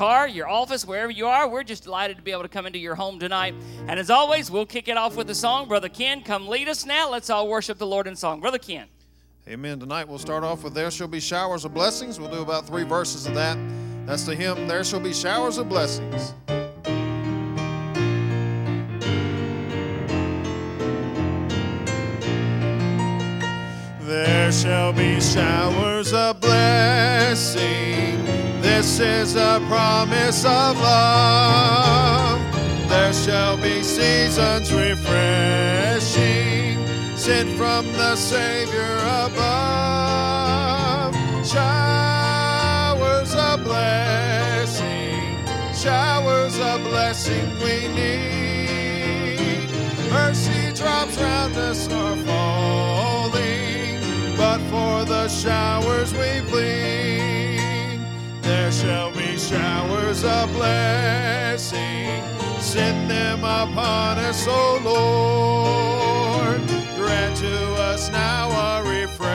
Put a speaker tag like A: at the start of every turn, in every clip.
A: car, your office, wherever you are. We're just delighted to be able to come into your home tonight. And as always, we'll kick it off with a song. Brother Ken, come lead us now. Let's all worship the Lord in song. Brother Ken.
B: Amen. Tonight we'll start off with There Shall Be Showers of Blessings. We'll do about three verses of that. That's the hymn, There Shall Be Showers of Blessings. There shall be showers of blessing. This is a promise of love. There shall be seasons refreshing, sent from the Savior above. Showers of blessing, showers of blessing we need. Mercy drops round us are falling, but for the showers we plead. Shall be showers of blessing, send them upon us, O Lord. Grant to us now a refreshing.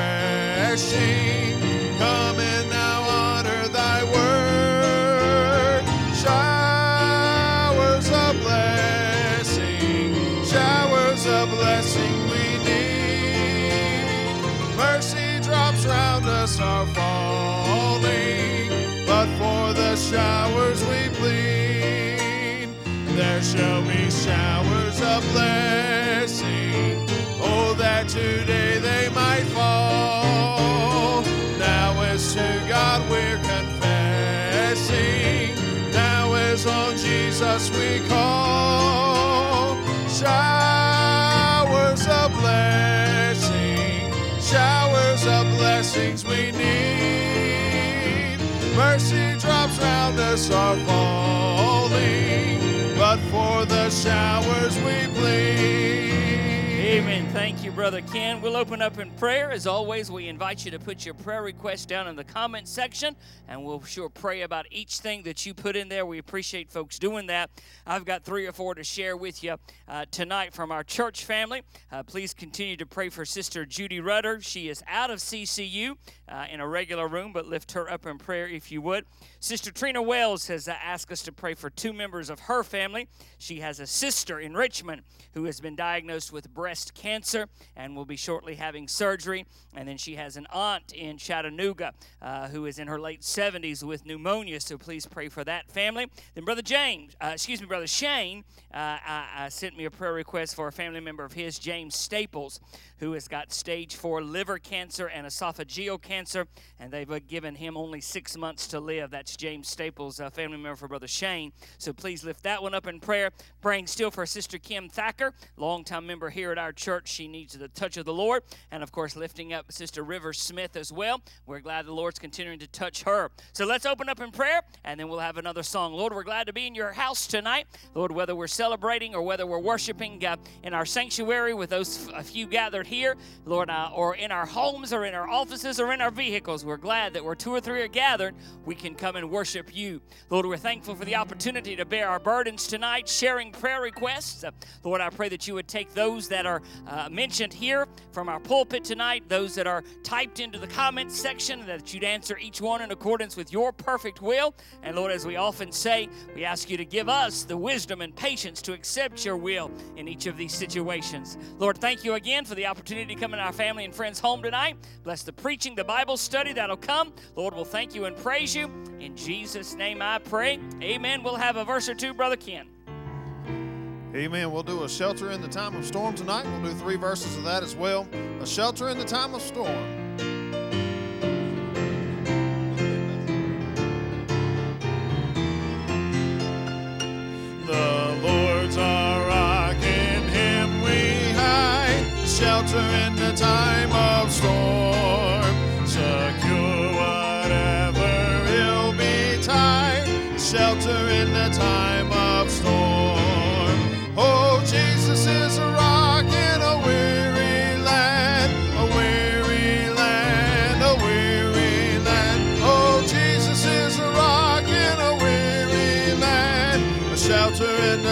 B: Come and showers we plead. There shall be showers of blessing. Oh, that today they might fall. Now as to God we're confessing. Now as on Jesus we call. Showers of blessing. Showers of blessings we Mercy round us are falling, but for the showers we plead.
A: Amen. Thank Ken. We'll open up in prayer. As always, we invite you to put your prayer request down in the comment section, and we'll sure pray about each thing that you put in there. We appreciate folks doing that. I've got three or four to share with you uh, tonight from our church family. Uh, please continue to pray for Sister Judy Rudder. She is out of CCU uh, in a regular room, but lift her up in prayer if you would. Sister Trina Wells has asked us to pray for two members of her family. She has a sister in Richmond who has been diagnosed with breast cancer and will be shortly having surgery. And then she has an aunt in Chattanooga uh, who is in her late 70s with pneumonia. So please pray for that family. Then Brother James, uh, excuse me, Brother Shane, uh, I, sent me a prayer request for a family member of his, James Staples, who has got stage four liver cancer and esophageal cancer, and they've uh, given him only six months to live. That's James Staples, a family member for Brother Shane. So please lift that one up in prayer. Praying still for Sister Kim Thacker, longtime member here at our church. She needs the touch of the Lord. And of course, lifting up Sister River Smith as well. We're glad the Lord's continuing to touch her. So let's open up in prayer, and then we'll have another song. Lord, we're glad to be in your house tonight. Lord, whether we're celebrating or whether we're worshiping uh, in our sanctuary with those a few gathered here, Lord, uh, or in our homes or in our offices or in our vehicles, we're glad that where two or three are gathered, we can come and worship you. Lord, we're thankful for the opportunity to bear our burdens tonight, sharing prayer requests. Uh, Lord, I pray that you would take those that are uh, mentioned here from our pulpit tonight, those that are typed into the comments section, that you'd answer each one in accordance with your perfect will. And Lord, as we often say, we ask you to give us the wisdom and patience to accept your will in each of these situations. Lord, thank you again for the opportunity to come in our family and friends' home tonight. Bless the preaching, the Bible study that'll come. Lord, we'll thank you and praise you. In Jesus' name I pray. Amen. We'll have a verse or two, Brother Ken.
B: Amen. We'll do a shelter in the time of storm tonight. We'll do three verses of that as well. A shelter in the time of storm. The Lord's our rock, in Him we hide. Shelter in the time of storm. Secure whatever ill betide. Shelter in the time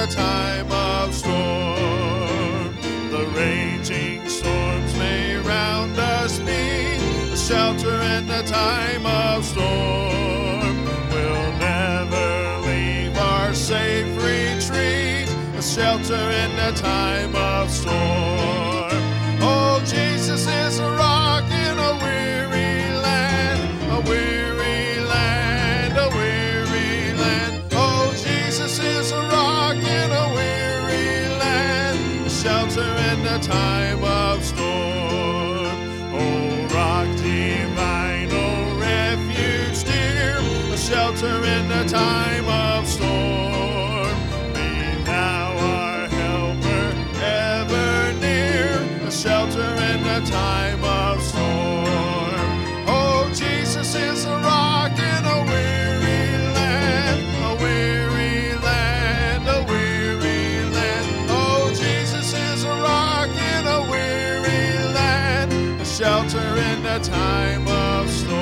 B: the time of storm. The raging storms may round us be a shelter in the time of storm. We'll never leave our safe retreat, a shelter in the time of storm. Oh, Jesus is time of storm. Oh, rock divine, oh, refuge dear, a shelter in time of storm. Be thou our helper, ever near, a shelter in time shelter in the time of storm.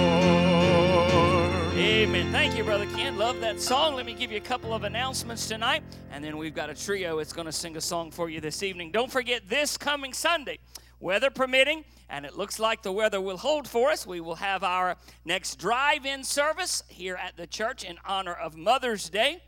C: Amen. Thank you, Brother Ken. Love that song. Let me give you a couple of announcements tonight, and then we've got a trio that's going to sing a song for you this evening. Don't forget this coming Sunday, weather permitting, and it looks like the weather will hold for us. We will have our next drive in service here at the church in honor of Mother's Day.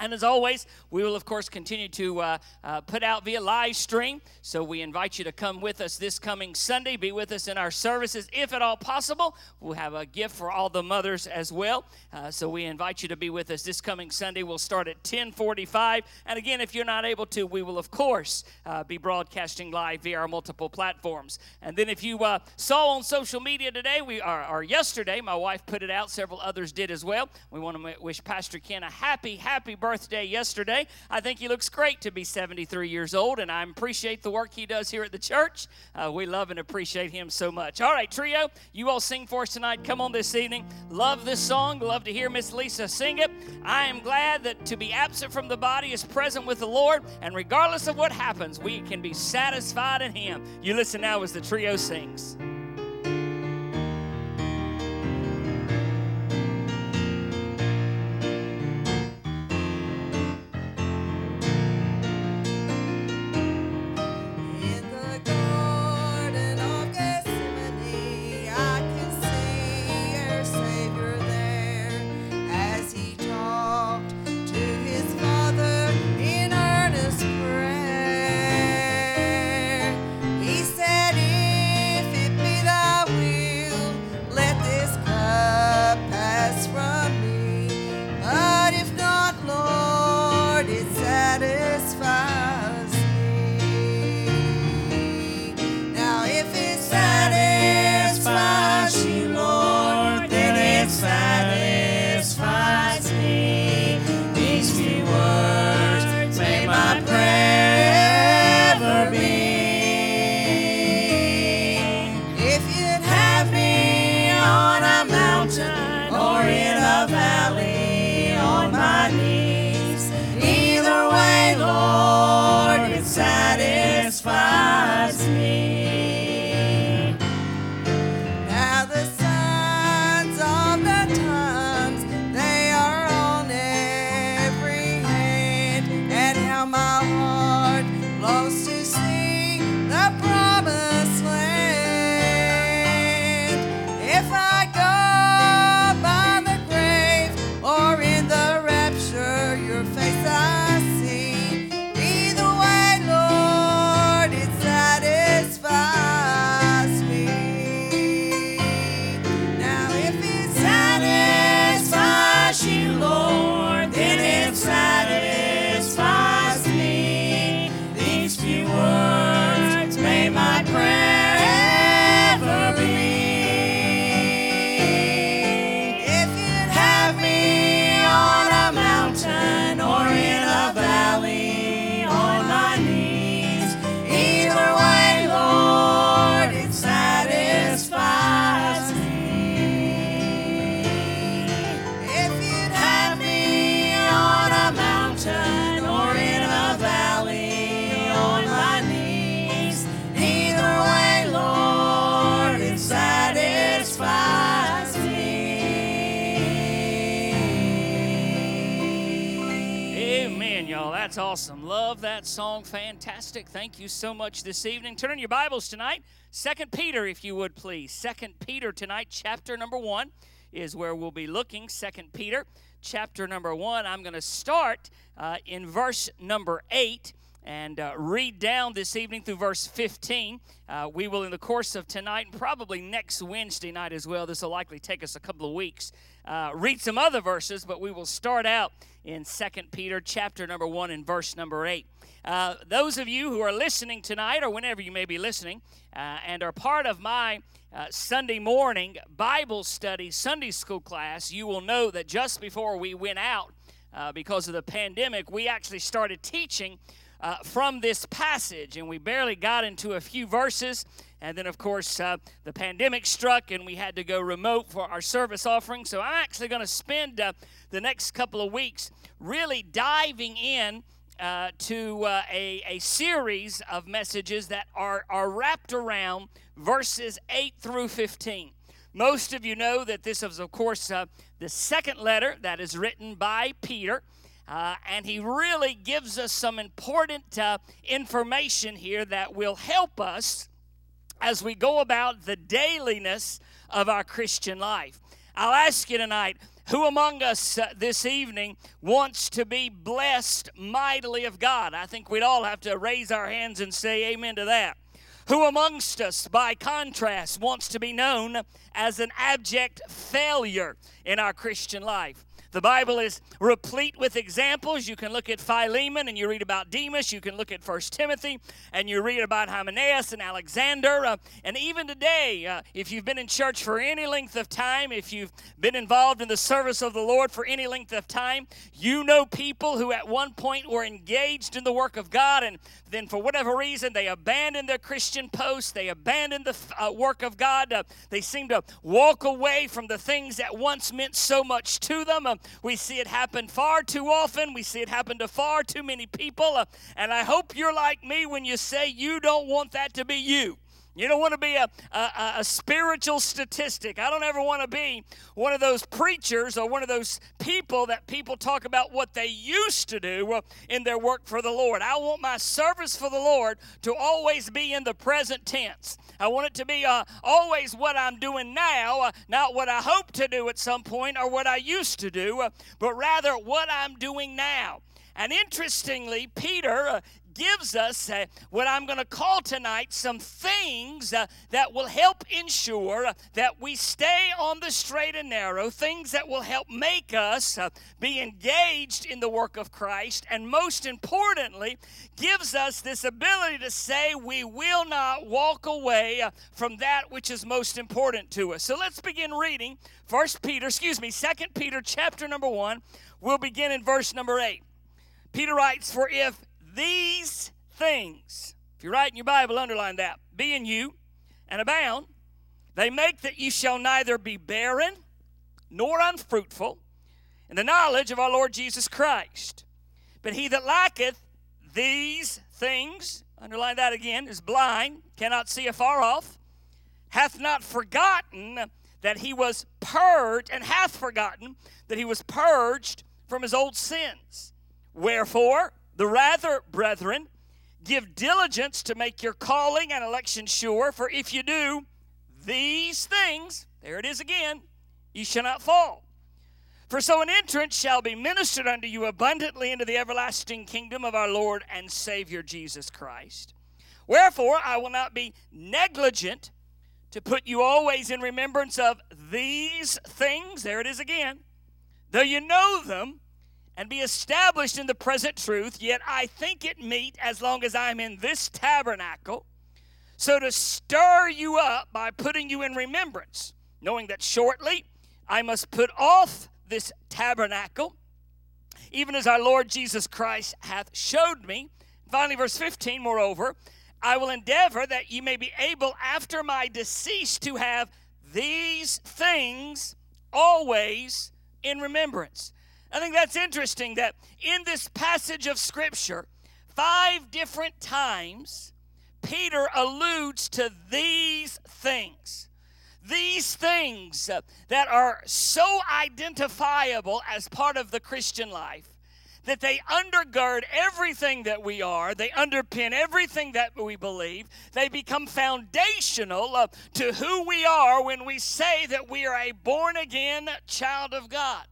C: And as always, we will, of course, continue to uh, uh, put out via live stream. So we invite you to come with us this coming Sunday. Be with us in our services, if at all possible. We'll have a gift for all the mothers as well. Uh, so we invite you to be with us this coming Sunday. We'll start at 1045. And again, if you're not able to, we will, of course, uh, be broadcasting live via our multiple platforms. And then if you uh, saw on social media today, we are, or yesterday, my wife put it out. Several others did as well. We want to wish Pastor Ken a happy, happy birthday yesterday. I think he looks great to be 73 years old, and I appreciate the work he does here at the church. Uh, we love and appreciate him so much. All right, trio, you all sing for us tonight. Come on this evening. Love this song. Love to hear Miss Lisa sing it. I am glad that to be absent from the body is present with the Lord, and regardless of what happens, we can be satisfied in Him. You listen now as the trio sings. Awesome. Love that song. Fantastic. Thank you so much this evening. Turn in your Bibles tonight. Second Peter, if you would please. Second Peter tonight, chapter number one is where we'll be looking. Second Peter.
A: chapter number 1. I'm going to start uh, in verse number 8 and uh, read down this evening through verse 15. Uh, we will, in the course of tonight and probably next Wednesday night as well, this will likely take us a couple of weeks, uh, read some other verses, but we will start out in 2 Peter chapter number 1 and verse number 8. Uh, those of you who are listening tonight, or whenever you may be listening, uh, and are part of my uh, Sunday morning Bible study Sunday school class, you will know that just before we went out, because of the pandemic, we actually started teaching uh, from this passage, and we barely got into a few verses. And then, of course, uh, the pandemic struck, and we had to go remote for our service offering. So, I'm actually going to spend uh, the next couple of weeks really diving in uh, to uh, a, a series of messages that are, are wrapped around verses 8 through 15. Most of you know that this is, of course, uh, the second letter that is written by Peter. Uh, and he really gives us some important uh, information here that will help us as we go about the dailiness of our Christian life. I'll ask you tonight who among us uh, this evening wants to be blessed mightily of God? I think we'd all have to raise our hands and say amen to that. Who amongst us, by contrast, wants to be known as an abject failure in our Christian life? The Bible is replete with examples. You can look at Philemon and you read about Demas. You can look at First Timothy and you read about Hymenaeus and Alexander. Uh, and even today, uh, if you've been in church for any length of time, if you've been involved in the service of the Lord for any length of time, you know people who at one point were engaged in the work of God and then for whatever reason they abandoned their Christian post, they abandoned the uh, work of God. Uh, they seem to walk away from the things that once meant so much to them. Um, we see it happen far too often. We see it happen to far too many people. Uh, and I hope you're like me when you say you don't want that to be you. You don't want to be a, a, a, spiritual statistic. I don't ever want to be one of those preachers or one of those people that people talk about what they used to do in their work for the Lord. I want my service for the Lord to always be in the present tense. I want it to be uh, always what I'm doing now, uh, not what I hope to do at some point or what I used to do, uh, but rather what I'm doing now. And interestingly, Peter uh, gives us uh, what I'm going to call tonight some things uh, that will help ensure that we stay on the straight and narrow, things that will help make us uh, be engaged in the work of Christ, and most importantly, gives us this ability to say we will not walk away uh, from that which is most important to us. So let's begin reading First Peter, excuse me, Second Peter chapter number 1. We'll begin in verse number 8. Peter writes, For if these things, if you write in your Bible, underline that, be in you and abound, they make that you shall neither be barren nor unfruitful in the knowledge of our Lord Jesus Christ. But he that lacketh these things, underline that again, is blind, cannot see afar off, hath not forgotten that he was purged, and hath forgotten that he was purged from his old sins. Wherefore, the rather, brethren, give diligence to make your calling and election sure, for if you do these things, there it is again, you shall not fall. For so an entrance shall be ministered unto you abundantly into the everlasting kingdom of our Lord and Savior Jesus Christ. Wherefore, I will not be negligent to put you always in remembrance of these things, there it is again, though you know them and be established in the present truth, yet I think it meet, as long as I'm in this tabernacle, so to stir you up by putting you in remembrance, knowing that shortly I must put off this tabernacle, even as our Lord Jesus Christ hath showed me. Finally, verse 15, moreover, I will endeavor that ye may be able after my decease to have these things always in remembrance. I think that's interesting that in this passage of Scripture, five different times, Peter alludes to these things. These things that are so identifiable as part of the Christian life that they undergird everything that we are, they underpin everything that we believe, they become foundational uh, to who we are when we say that we are a born again child of God.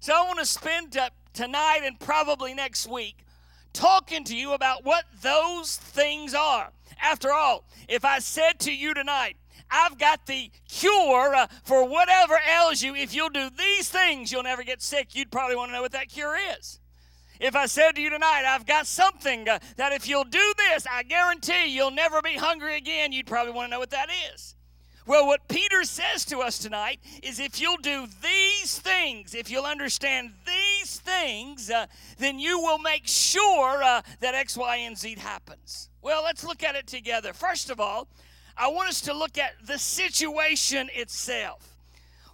A: So I want to spend uh, tonight and probably next week talking to you about what those things are. After all, if I said to you tonight, I've got the cure uh, for whatever ails you, if you'll do these things, you'll never get sick, you'd probably want to know what that cure is. If I said to you tonight, I've got something uh, that if you'll do this, I guarantee you'll never be hungry again, you'd probably want to know what that is. Well, what Peter says to us tonight is if you'll do these things, if you'll understand these things, uh, then you will make sure uh, that X, Y, and Z happens. Well, let's look at it together. First of all, I want us to look at the situation itself.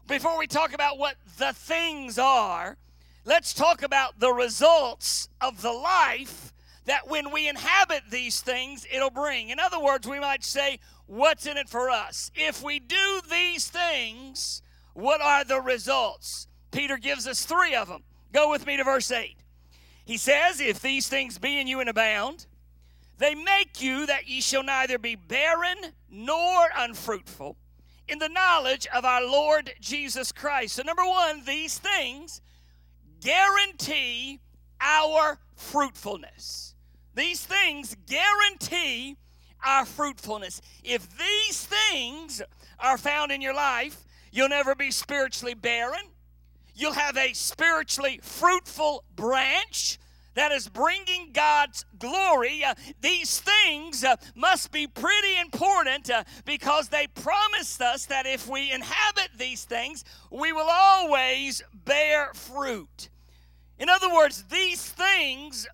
A: Before we talk about what the things are, let's talk about the results of the life that when we inhabit these things, it'll bring. In other words, we might say, what's in it for us? If we do these things, what are the results? Peter gives us three of them. Go with me to verse 8. He says, If these things be in you and abound, they make you that ye shall neither be barren nor unfruitful in the knowledge of our Lord Jesus Christ. So, number one, these things guarantee our fruitfulness. These things guarantee our fruitfulness. If these things are found in your life, you'll never be spiritually barren. You'll have a spiritually fruitful branch that is bringing God's glory. Uh, these things uh, must be pretty important uh, because they promised us that if we inhabit these things, we will always bear fruit. In other words, these things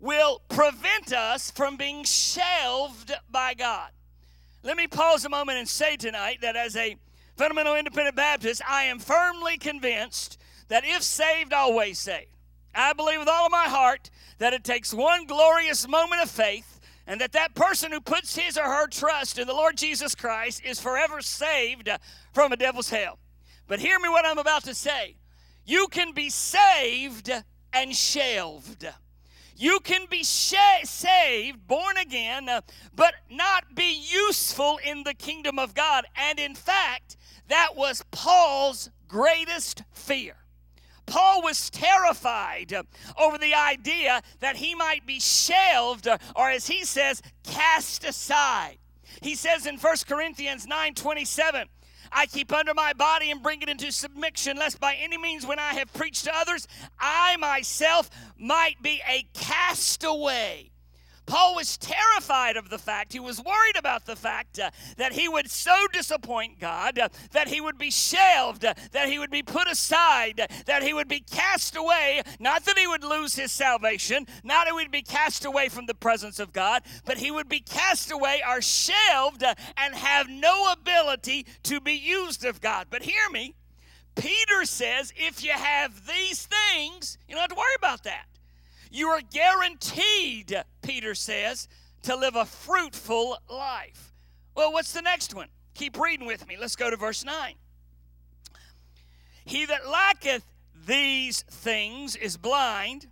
A: will prevent us from being shelved by God. Let me pause a moment and say tonight that as a fundamental independent Baptist, I am firmly convinced that if saved, always saved. I believe with all of my heart that it takes one glorious moment of faith and that that person who puts his or her trust in the Lord Jesus Christ is forever saved from a devil's hell. But hear me what I'm about to say. You can be saved and shelved. You can be sh- saved, born again, uh, but not be useful in the kingdom of God. And in fact, that was Paul's greatest fear. Paul was terrified uh, over the idea that he might be shelved, uh, or as he says, cast aside. He says in 1 Corinthians 9 27, I keep under my body and bring it into submission, lest by any means, when I have preached to others, I myself might be a castaway. Paul was terrified of the fact, he was worried about the fact uh, that he would so disappoint God, uh, that he would be shelved, uh, that he would be put aside, that he would be cast away. Not that he would lose his salvation, not that he would be cast away from the presence of God, but he would be cast away or shelved uh, and have no ability to be used of God. But hear me, Peter says if you have these things, you don't have to worry about that. You are guaranteed, Peter says, to live a fruitful life. Well, what's the next one? Keep reading with me. Let's go to verse 9. He that lacketh these things is blind,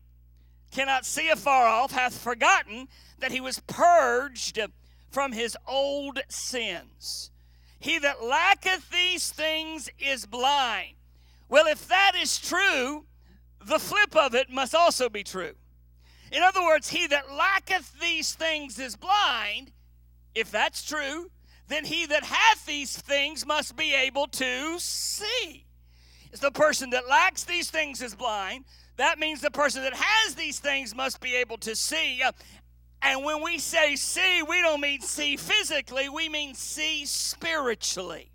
A: cannot see afar off, hath forgotten that he was purged from his old sins. He that lacketh these things is blind. Well, if that is true, the flip of it must also be true. In other words, he that lacketh these things is blind. If that's true, then he that hath these things must be able to see. It's the person that lacks these things is blind. That means the person that has these things must be able to see. And when we say see, we don't mean see physically, we mean see spiritually.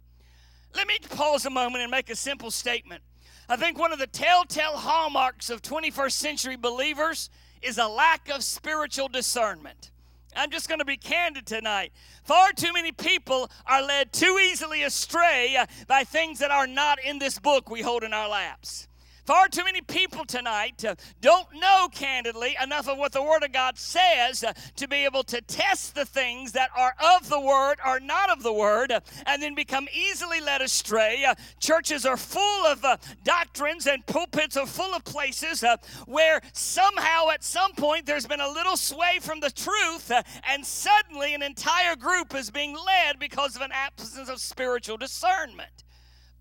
A: Let me pause a moment and make a simple statement. I think one of the telltale hallmarks of 21st century believers is a lack of spiritual discernment. I'm just going to be candid tonight. Far too many people are led too easily astray by things that are not in this book we hold in our laps. Far too many people tonight uh, don't know candidly enough of what the Word of God says uh, to be able to test the things that are of the Word or not of the Word uh, and then become easily led astray. Churches are full of doctrines and pulpits are full of places where somehow at some point there's been a little sway from the truth and suddenly an entire group is being led because of an absence of spiritual discernment.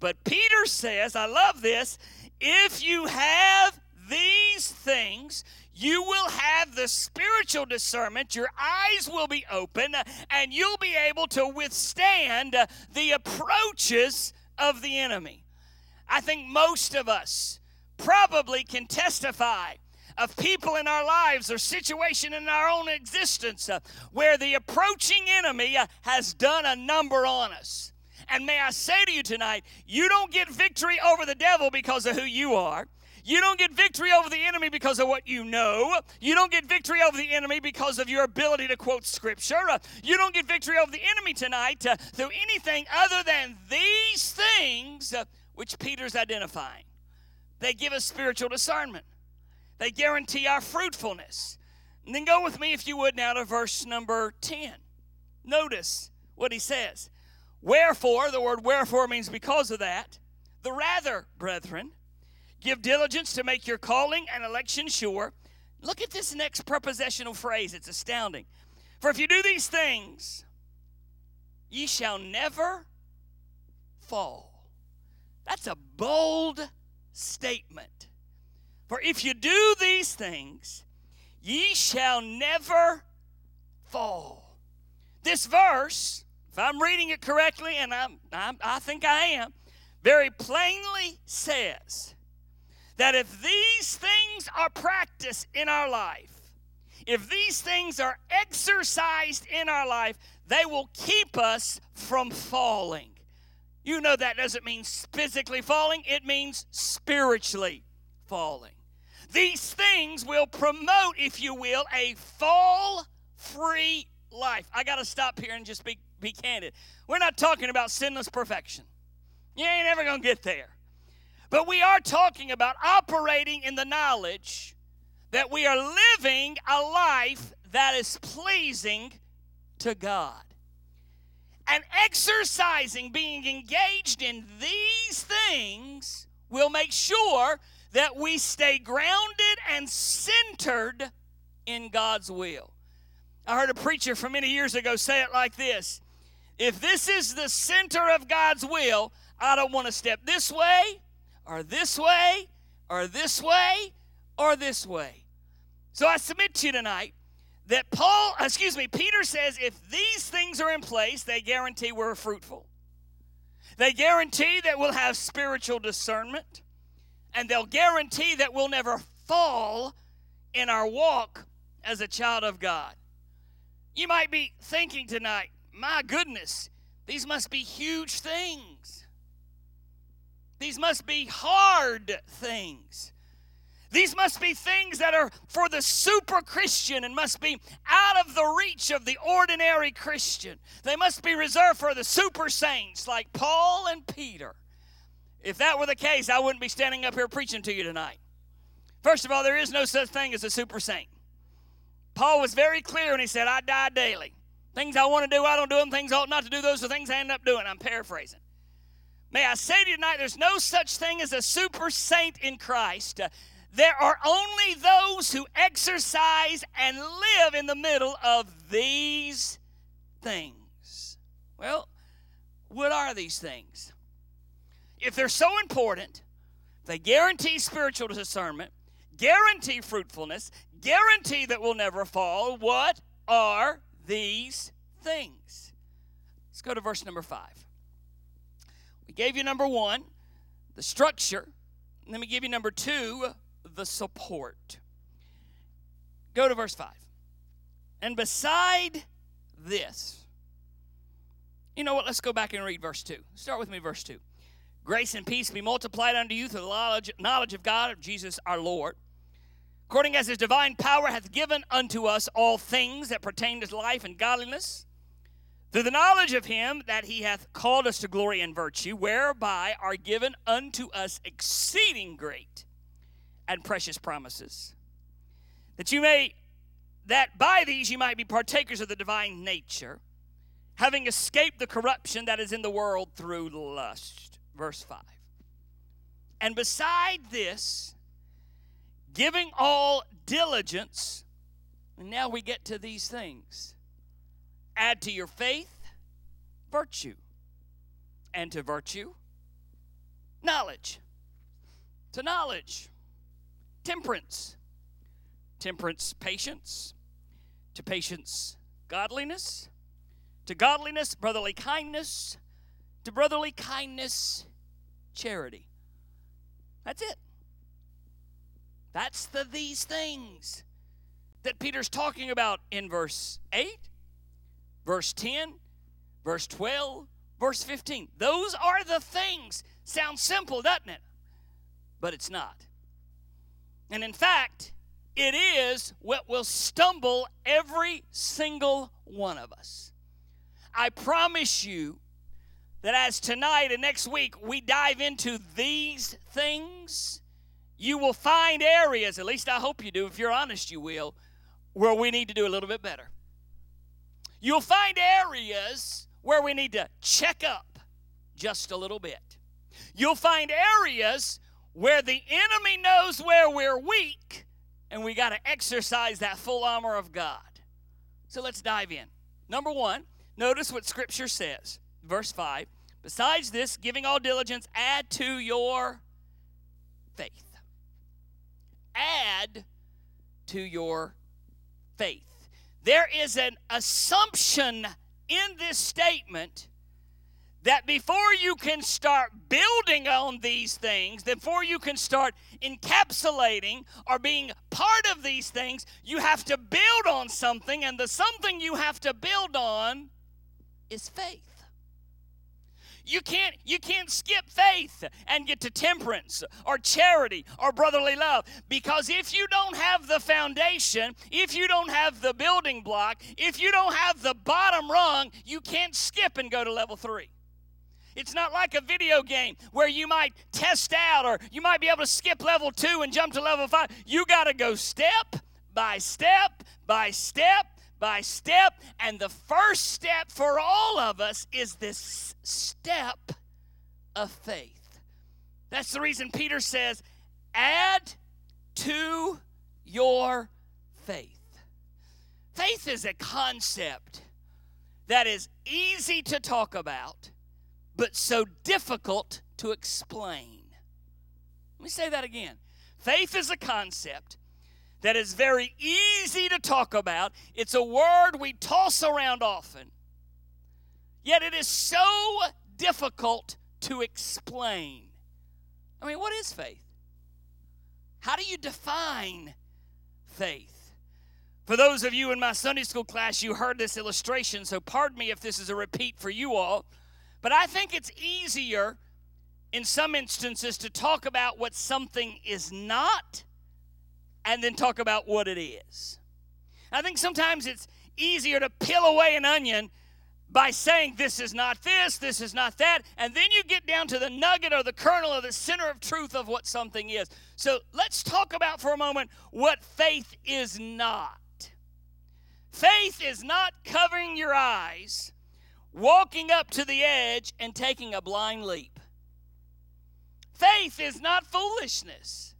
A: But Peter says, I love this, If you have these things, you will have the spiritual discernment. Your eyes will be open, and you'll be able to withstand the approaches of the enemy. I think most of us probably can testify of people in our lives or situation in our own existence uh, where the approaching enemy uh, has done a number on us. And may I say to you tonight, you don't get victory over the devil because of who you are. You don't get victory over the enemy because of what you know. You don't get victory over the enemy because of your ability to quote scripture. You don't get victory over the enemy tonight uh, through anything other than these things uh, which Peter's identifying. They give us spiritual discernment, they guarantee our fruitfulness. And then go with me, if you would, now to verse number 10. Notice what he says. Wherefore, the word wherefore means because of that, the rather, brethren, give diligence to make your calling and election sure. Look at this next prepositional phrase, it's astounding. For if you do these things, ye shall never fall. That's a bold statement. For if you do these things, ye shall never fall. This verse if I'm reading it correctly, and I'm, I'm, i think I am, very plainly says that if these things are practiced in our life, if these things are exercised in our life, they will keep us from falling. You know that doesn't mean physically falling, it means spiritually falling. These things will promote, if you will, a fall free life. I got to stop here and just be be candid. We're not talking about sinless perfection. You ain't ever going to get there. But we are talking about operating in the knowledge that we are living a life that is pleasing to God. And exercising, being engaged in these things, will make sure that we stay grounded and centered in God's will. I heard a preacher from many years ago say it like this if this is the center of God's will, I don't want to step this way or this way or this way or this way. So I submit to you tonight that Paul, uh, excuse me, Peter says if these things are in place, they guarantee we're fruitful. They guarantee that we'll have spiritual discernment, and they'll guarantee that we'll never fall in our walk as a child of God. You might be thinking tonight, my goodness, these must be huge things. These must be hard things. These must be things that are for the super Christian and must be out of the reach of the ordinary Christian. They must be reserved for the super saints like Paul and Peter. If that were the case, I wouldn't be standing up here preaching to you tonight. First of all, there is no such thing as a super saint. Paul was very clear when he said, I die daily. Things I want to do, I don't do them. Things I ought not to do, those are things I end up doing. I'm paraphrasing. May I say to you tonight, there's no such thing as a super saint in Christ. There are only those who exercise and live in the middle of these things. Well, what are these things? If they're so important, they guarantee spiritual discernment, guarantee fruitfulness, guarantee that we'll never fall. What are these things. Let's go to verse number five. We gave you number one, the structure. Let me give you number two, the support. Go to verse five. And beside this, you know what? Let's go back and read verse 2. Start with me, verse 2. Grace and peace be multiplied unto you through the knowledge, of God, of Jesus our Lord according as his divine power hath given unto us all things that pertain to life and godliness, through the knowledge of him that he hath called us to glory and virtue, whereby are given unto us exceeding great and precious promises, that you may that by these you might be partakers of the divine nature, having escaped the corruption that is in the world through lust. Verse 5. And beside this, giving all diligence. And now we get to these things. Add to your faith virtue, and to virtue, knowledge, to knowledge, temperance, temperance, patience, to patience, godliness, to godliness, brotherly kindness, to brotherly kindness, charity. That's it. That's the these things that Peter's talking about in verse 8, verse 10, verse 12, verse 15. Those are the things. Sounds simple, doesn't it? But it's not. And in fact, it is what will stumble every single one of us. I promise you that as tonight and next week we dive into these things, you will find areas, at least I hope you do, if you're honest, you will, where we need to do a little bit better. You'll find areas where we need to check up just a little bit. You'll find areas where the enemy knows where we're weak and we got to exercise that full armor of God. So let's dive in. Number one, notice what Scripture says. Verse 5 Besides this, giving all diligence, add to your faith. Add to your faith. There is an assumption in this statement that before you can start building on these things, before you can start encapsulating or being part of these things, you have to build on something, and the something you have to build on is faith. You can't you can't skip faith and get to temperance or charity or brotherly love because if you don't have the foundation, if you don't have the building block, if you don't have the bottom rung, you can't skip and go to level 3. It's not like a video game where you might test out or you might be able to skip level 2 and jump to level 5. You got to go step by step by step by step. And the first step for all of us is this step of faith. That's the reason Peter says, add to your faith. Faith is a concept that is easy to talk about, but so difficult to explain. Let me say that again. Faith is a concept that is very easy to talk about. It's a word we toss around often. Yet it is so difficult to explain. I mean, what is faith? How do you define faith? For those of you in my Sunday school class, you heard this illustration, so pardon me if this is a repeat for you all. But I think it's easier in some instances to talk about what something is not and then talk about what it is. I think sometimes it's easier to peel away an onion by saying this is not this, this is not that, and then you get down to the nugget or the kernel or the center of truth of what something is. So let's talk about for a moment what faith is not. Faith is not covering your eyes, walking up to the edge, and taking a blind leap. Faith is not foolishness.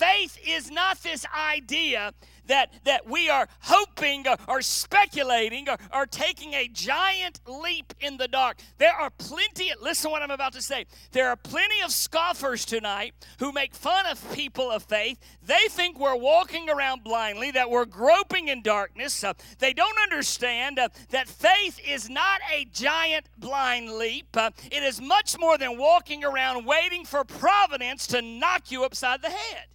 A: Faith is not this idea that, that we are hoping or, or speculating or, or, taking a giant leap in the dark. There are plenty, listen what I'm about to say. There are plenty of scoffers tonight who make fun of people of faith. They think we're walking around blindly, that we're groping in darkness. Uh, they don't understand uh, that faith is not a giant blind leap, uh, it is much more than walking around waiting for providence to knock you upside the head.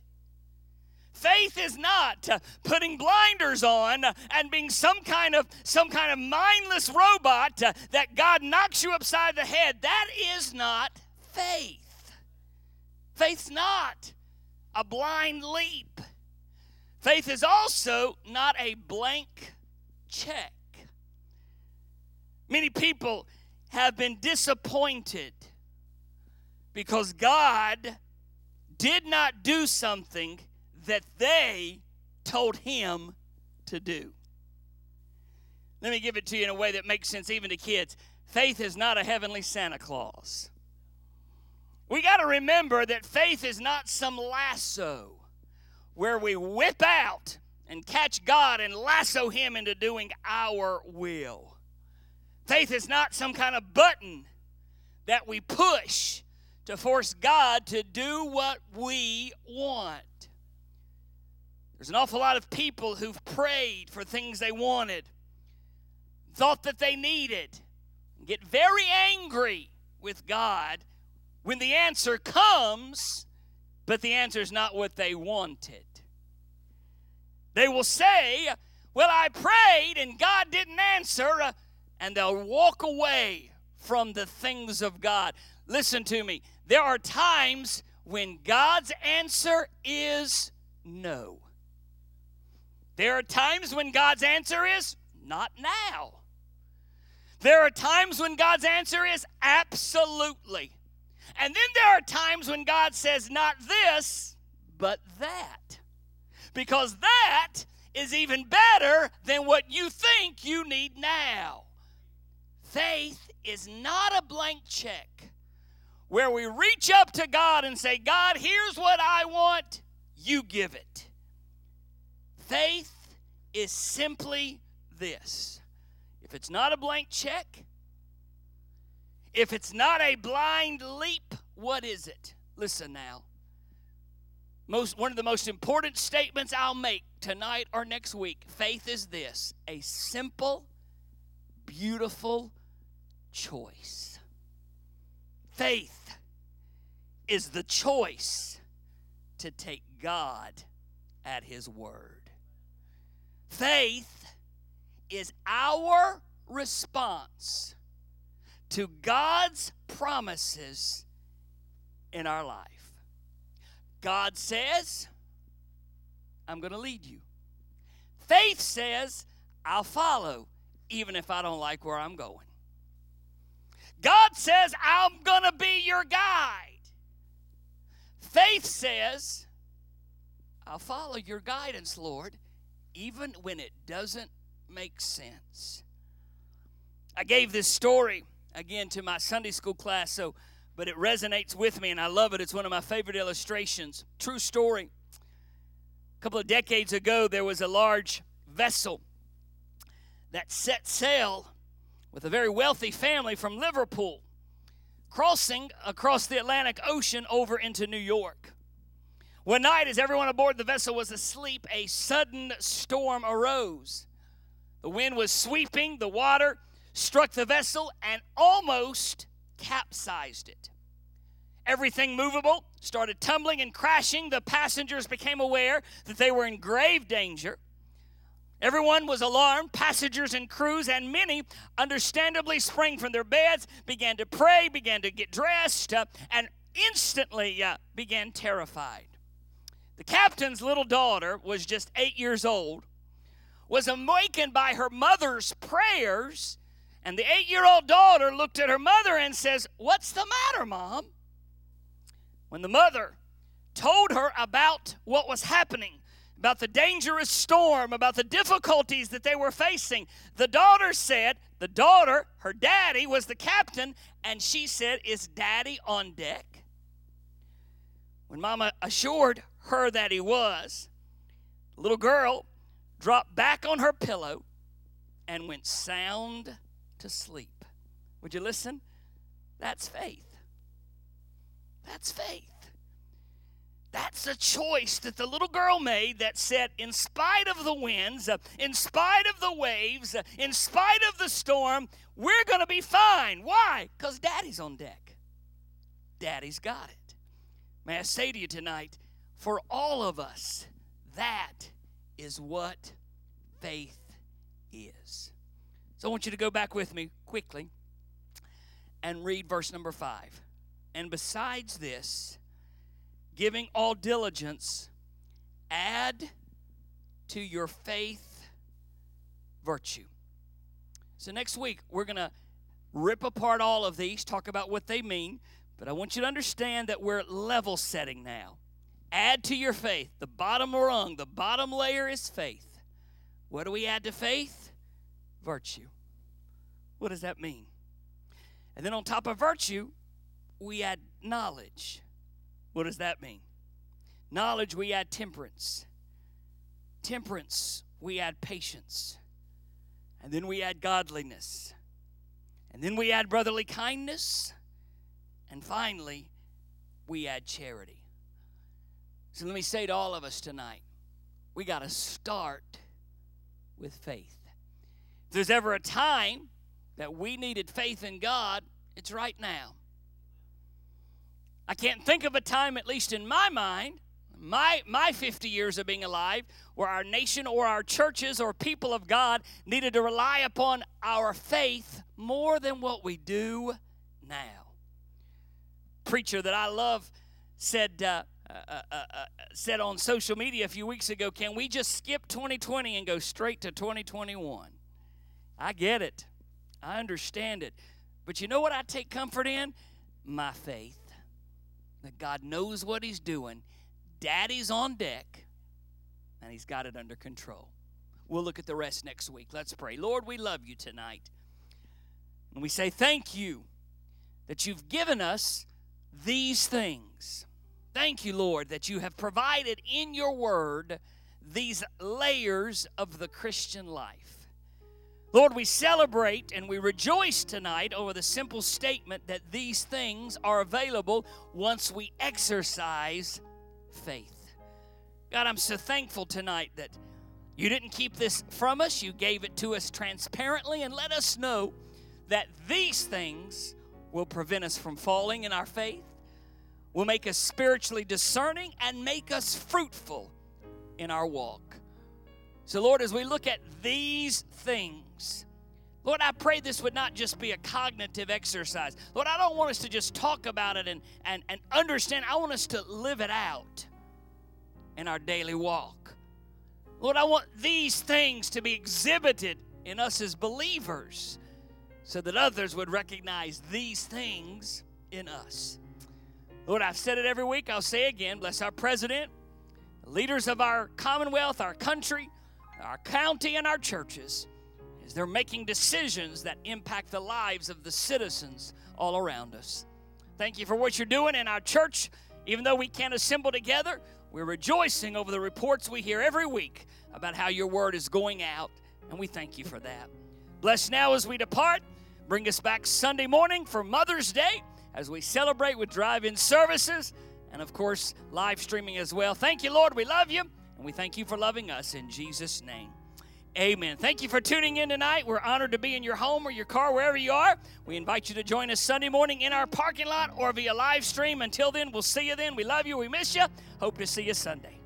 A: Faith is not putting blinders on and being some kind of some kind of mindless robot that God knocks you upside the head. That is not faith. Faith's not a blind leap. Faith is also not a blank check. Many people have been disappointed because God did not do something that they told him to do. Let me give it to you in a way that makes sense even to kids. Faith is not a heavenly Santa Claus. We got to remember that faith is not some lasso where we whip out and catch God and lasso Him into doing our will. Faith is not some kind of button that we push to force God to do what we want. There's an awful lot of people who've prayed for things they wanted, thought that they needed, get very angry with God when the answer comes, but the answer is not what they wanted. They will say, Well, I prayed and God didn't answer, uh, and they'll walk away from the things of God. Listen to me. There are times when God's answer is no. There are times when God's answer is not now. There are times when God's answer is absolutely. And then there are times when God says not this, but that. Because that is even better than what you think you need now. Faith is not a blank check where we reach up to God and say, God, here's what I want, you give it. Faith is simply this if it's not a blank check, if it's not a blind leap, what is it? Listen now. Most, one of the most important statements I'll make tonight or next week faith is this a simple, beautiful choice. Faith is the choice to take God at His word. Faith is our response to God's promises in our life. God says, I'm going to lead you. Faith says, I'll follow, even if I don't like where I'm going. God says, I'm going to be your guide. Faith says, I'll follow your guidance, Lord, even when it doesn't make sense. I gave this story again to my Sunday school class, so but it resonates with me and I love it. It's one of my favorite illustrations. True story. A couple of decades ago, there was a large vessel that set sail with a very wealthy family from Liverpool, crossing across the Atlantic Ocean over into New York. One night, as everyone aboard the vessel was asleep, a sudden storm arose. The wind was sweeping, the water struck the vessel and almost capsized it. Everything movable started tumbling and crashing. The passengers became aware that they were in grave danger. Everyone was alarmed, passengers and crews, and many, understandably, sprang from their beds, began to pray, began to get dressed, uh, and instantly uh, began terrified. The captain's little daughter was just eight years old, was awakened by her mother's prayers and the eight year old daughter looked at her mother and says, What's the matter, mom? When the mother told her about what was happening, about the dangerous storm, about the difficulties that they were facing, the daughter said, The daughter, her daddy, was the captain, and she said, Is daddy on deck? When mama assured her that he was, the little girl dropped back on her pillow and went sound to sleep. Would you listen? That's faith. That's faith. That's a choice that the little girl made that said, in spite of the winds, in spite of the waves, in spite of the storm, we're going to be fine. Why? Because daddy's on deck. Daddy's got it. May I say to you tonight, for all of us, that is what faith is. So I want you to go back with me quickly and read verse number five. And besides this, giving all diligence, add to your faith virtue. So next week, we're going to rip apart all of these, talk about what they mean, but I want you to understand that we're level setting now. Add to your faith. The bottom rung, the bottom layer is faith. What do we add to faith? virtue. What does that mean? And then on top of virtue, we add knowledge. What does that mean? Knowledge, we add temperance. Temperance, we add patience. And then we add godliness. And then we add brotherly kindness. And finally, we add charity. So let me say to all of us tonight we got to start with faith. If there's ever a time that we needed faith in God, it's right now. I can't think of a time, at least in my mind, my, my 50 years of being alive, where our nation or our churches or people of God needed to rely upon our faith more than what we do now. Preacher that I love said, uh, uh, uh, uh said on social media a few weeks ago, Can we just skip 2020 and go straight to 2021? I get it. I understand it. But you know what I take comfort in? My faith. That God knows what He's doing. Daddy's on deck, and He's got it under control. We'll look at the rest next week. Let's pray. Lord, we love you tonight. And we say thank you that you've given us these things. Thank you, Lord, that you have provided in your word these layers of the Christian life. Lord, we celebrate and we rejoice tonight over the simple statement that these things are available once we exercise faith. God, I'm so thankful tonight that you didn't keep this from us, you gave it to us transparently, and let us know that these things will prevent us from falling in our faith will make us spiritually discerning and make us fruitful in our walk. So, Lord, as we look at these things, Lord, I pray this would not just be a cognitive exercise. Lord, I don't want us to just talk about it and, and, and understand. I want us to live it out in our daily walk. Lord, I want these things to be exhibited in us as believers so that others would recognize these things in us. Lord, I've said it every week. I'll say again. Bless our president, leaders of our commonwealth, our country, our county, and our churches as they're making decisions that impact the lives of the citizens all around us. Thank you for what you're doing in our church. Even though we can't assemble together, we're rejoicing over the reports we hear every week about how your word is going out, and we thank you for that. Bless now as we depart. Bring us back Sunday morning for Mother's Day as we celebrate with drive in services and, of course, live streaming as well. Thank you, Lord. We love you, and we thank you for loving us in Jesus' name. Amen. Thank you for tuning in tonight. We're honored to be in your home or your car, wherever you are. We invite you to join us Sunday morning in our parking lot or via live stream. Until then, we'll see you then. We love you. We miss you. Hope to see you Sunday.